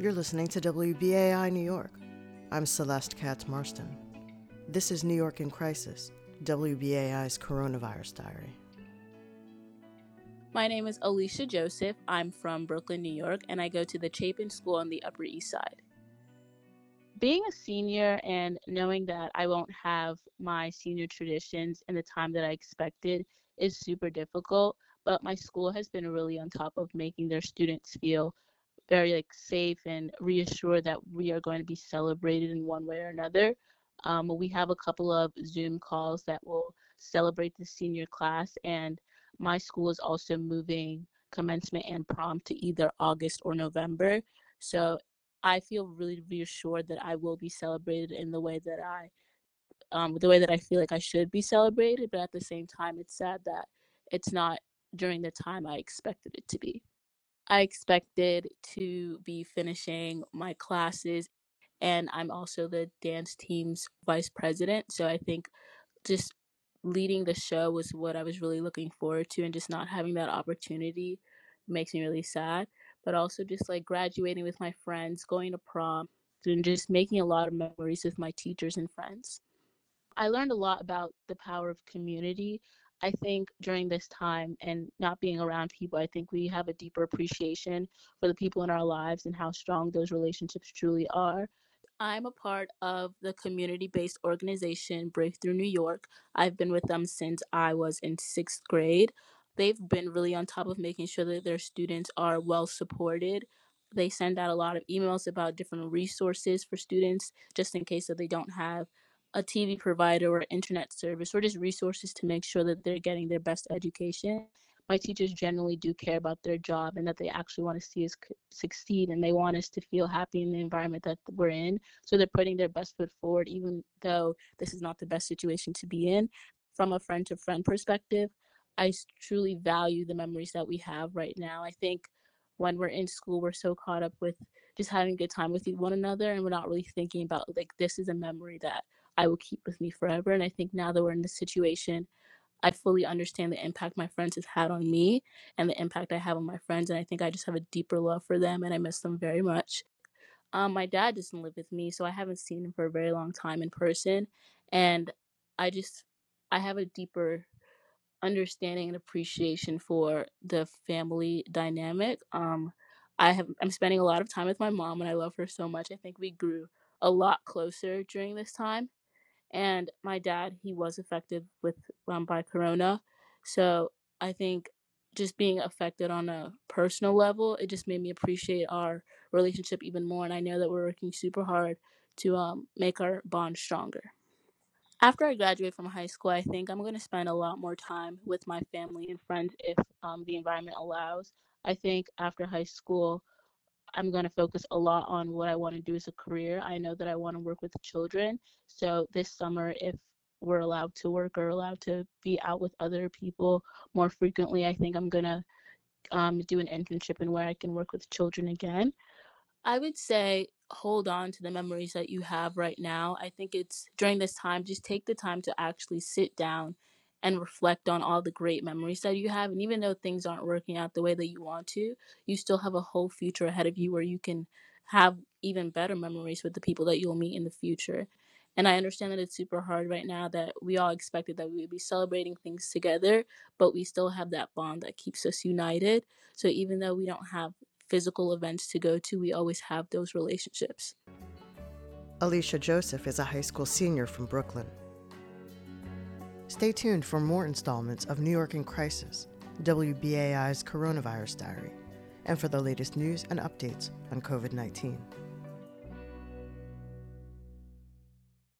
You're listening to WBAI New York. I'm Celeste Katz Marston. This is New York in Crisis, WBAI's Coronavirus Diary. My name is Alicia Joseph. I'm from Brooklyn, New York, and I go to the Chapin School on the Upper East Side. Being a senior and knowing that I won't have my senior traditions in the time that I expected is super difficult, but my school has been really on top of making their students feel very like safe and reassured that we are going to be celebrated in one way or another. Um, we have a couple of Zoom calls that will celebrate the senior class, and my school is also moving commencement and prom to either August or November. So I feel really reassured that I will be celebrated in the way that I, um, the way that I feel like I should be celebrated. But at the same time, it's sad that it's not during the time I expected it to be. I expected to be finishing my classes, and I'm also the dance team's vice president. So I think just leading the show was what I was really looking forward to, and just not having that opportunity makes me really sad. But also just like graduating with my friends, going to prom, and just making a lot of memories with my teachers and friends. I learned a lot about the power of community I think during this time and not being around people, I think we have a deeper appreciation for the people in our lives and how strong those relationships truly are. I'm a part of the community based organization Breakthrough New York. I've been with them since I was in sixth grade. They've been really on top of making sure that their students are well supported. They send out a lot of emails about different resources for students just in case that they don't have a TV provider or internet service or just resources to make sure that they're getting their best education. My teachers generally do care about their job and that they actually want to see us succeed and they want us to feel happy in the environment that we're in. So they're putting their best foot forward, even though this is not the best situation to be in. From a friend to friend perspective, I truly value the memories that we have right now. I think when we're in school, we're so caught up with just having a good time with one another and we're not really thinking about like this is a memory that I will keep with me forever. And I think now that we're in this situation, I fully understand the impact my friends have had on me and the impact I have on my friends. And I think I just have a deeper love for them and I miss them very much. Um, my dad doesn't live with me, so I haven't seen him for a very long time in person. And I just, I have a deeper understanding and appreciation for the family dynamic. Um, I have, I'm spending a lot of time with my mom and I love her so much. I think we grew a lot closer during this time and my dad he was affected with um, by corona. So i think just being affected on a personal level it just made me appreciate our relationship even more and i know that we're working super hard to um, make our bond stronger. After i graduate from high school i think i'm going to spend a lot more time with my family and friends if um, the environment allows. I think after high school I'm going to focus a lot on what I want to do as a career. I know that I want to work with children. So this summer, if we're allowed to work or allowed to be out with other people more frequently, I think I'm going to um, do an internship in where I can work with children again. I would say hold on to the memories that you have right now. I think it's during this time, just take the time to actually sit down and reflect on all the great memories that you have. And even though things aren't working out the way that you want to, you still have a whole future ahead of you where you can have even better memories with the people that you'll meet in the future. And I understand that it's super hard right now that we all expected that we would be celebrating things together, but we still have that bond that keeps us united. So even though we don't have physical events to go to, we always have those relationships. Alicia Joseph is a high school senior from Brooklyn. Stay tuned for more installments of New York in Crisis, WBAI's Coronavirus Diary, and for the latest news and updates on COVID 19.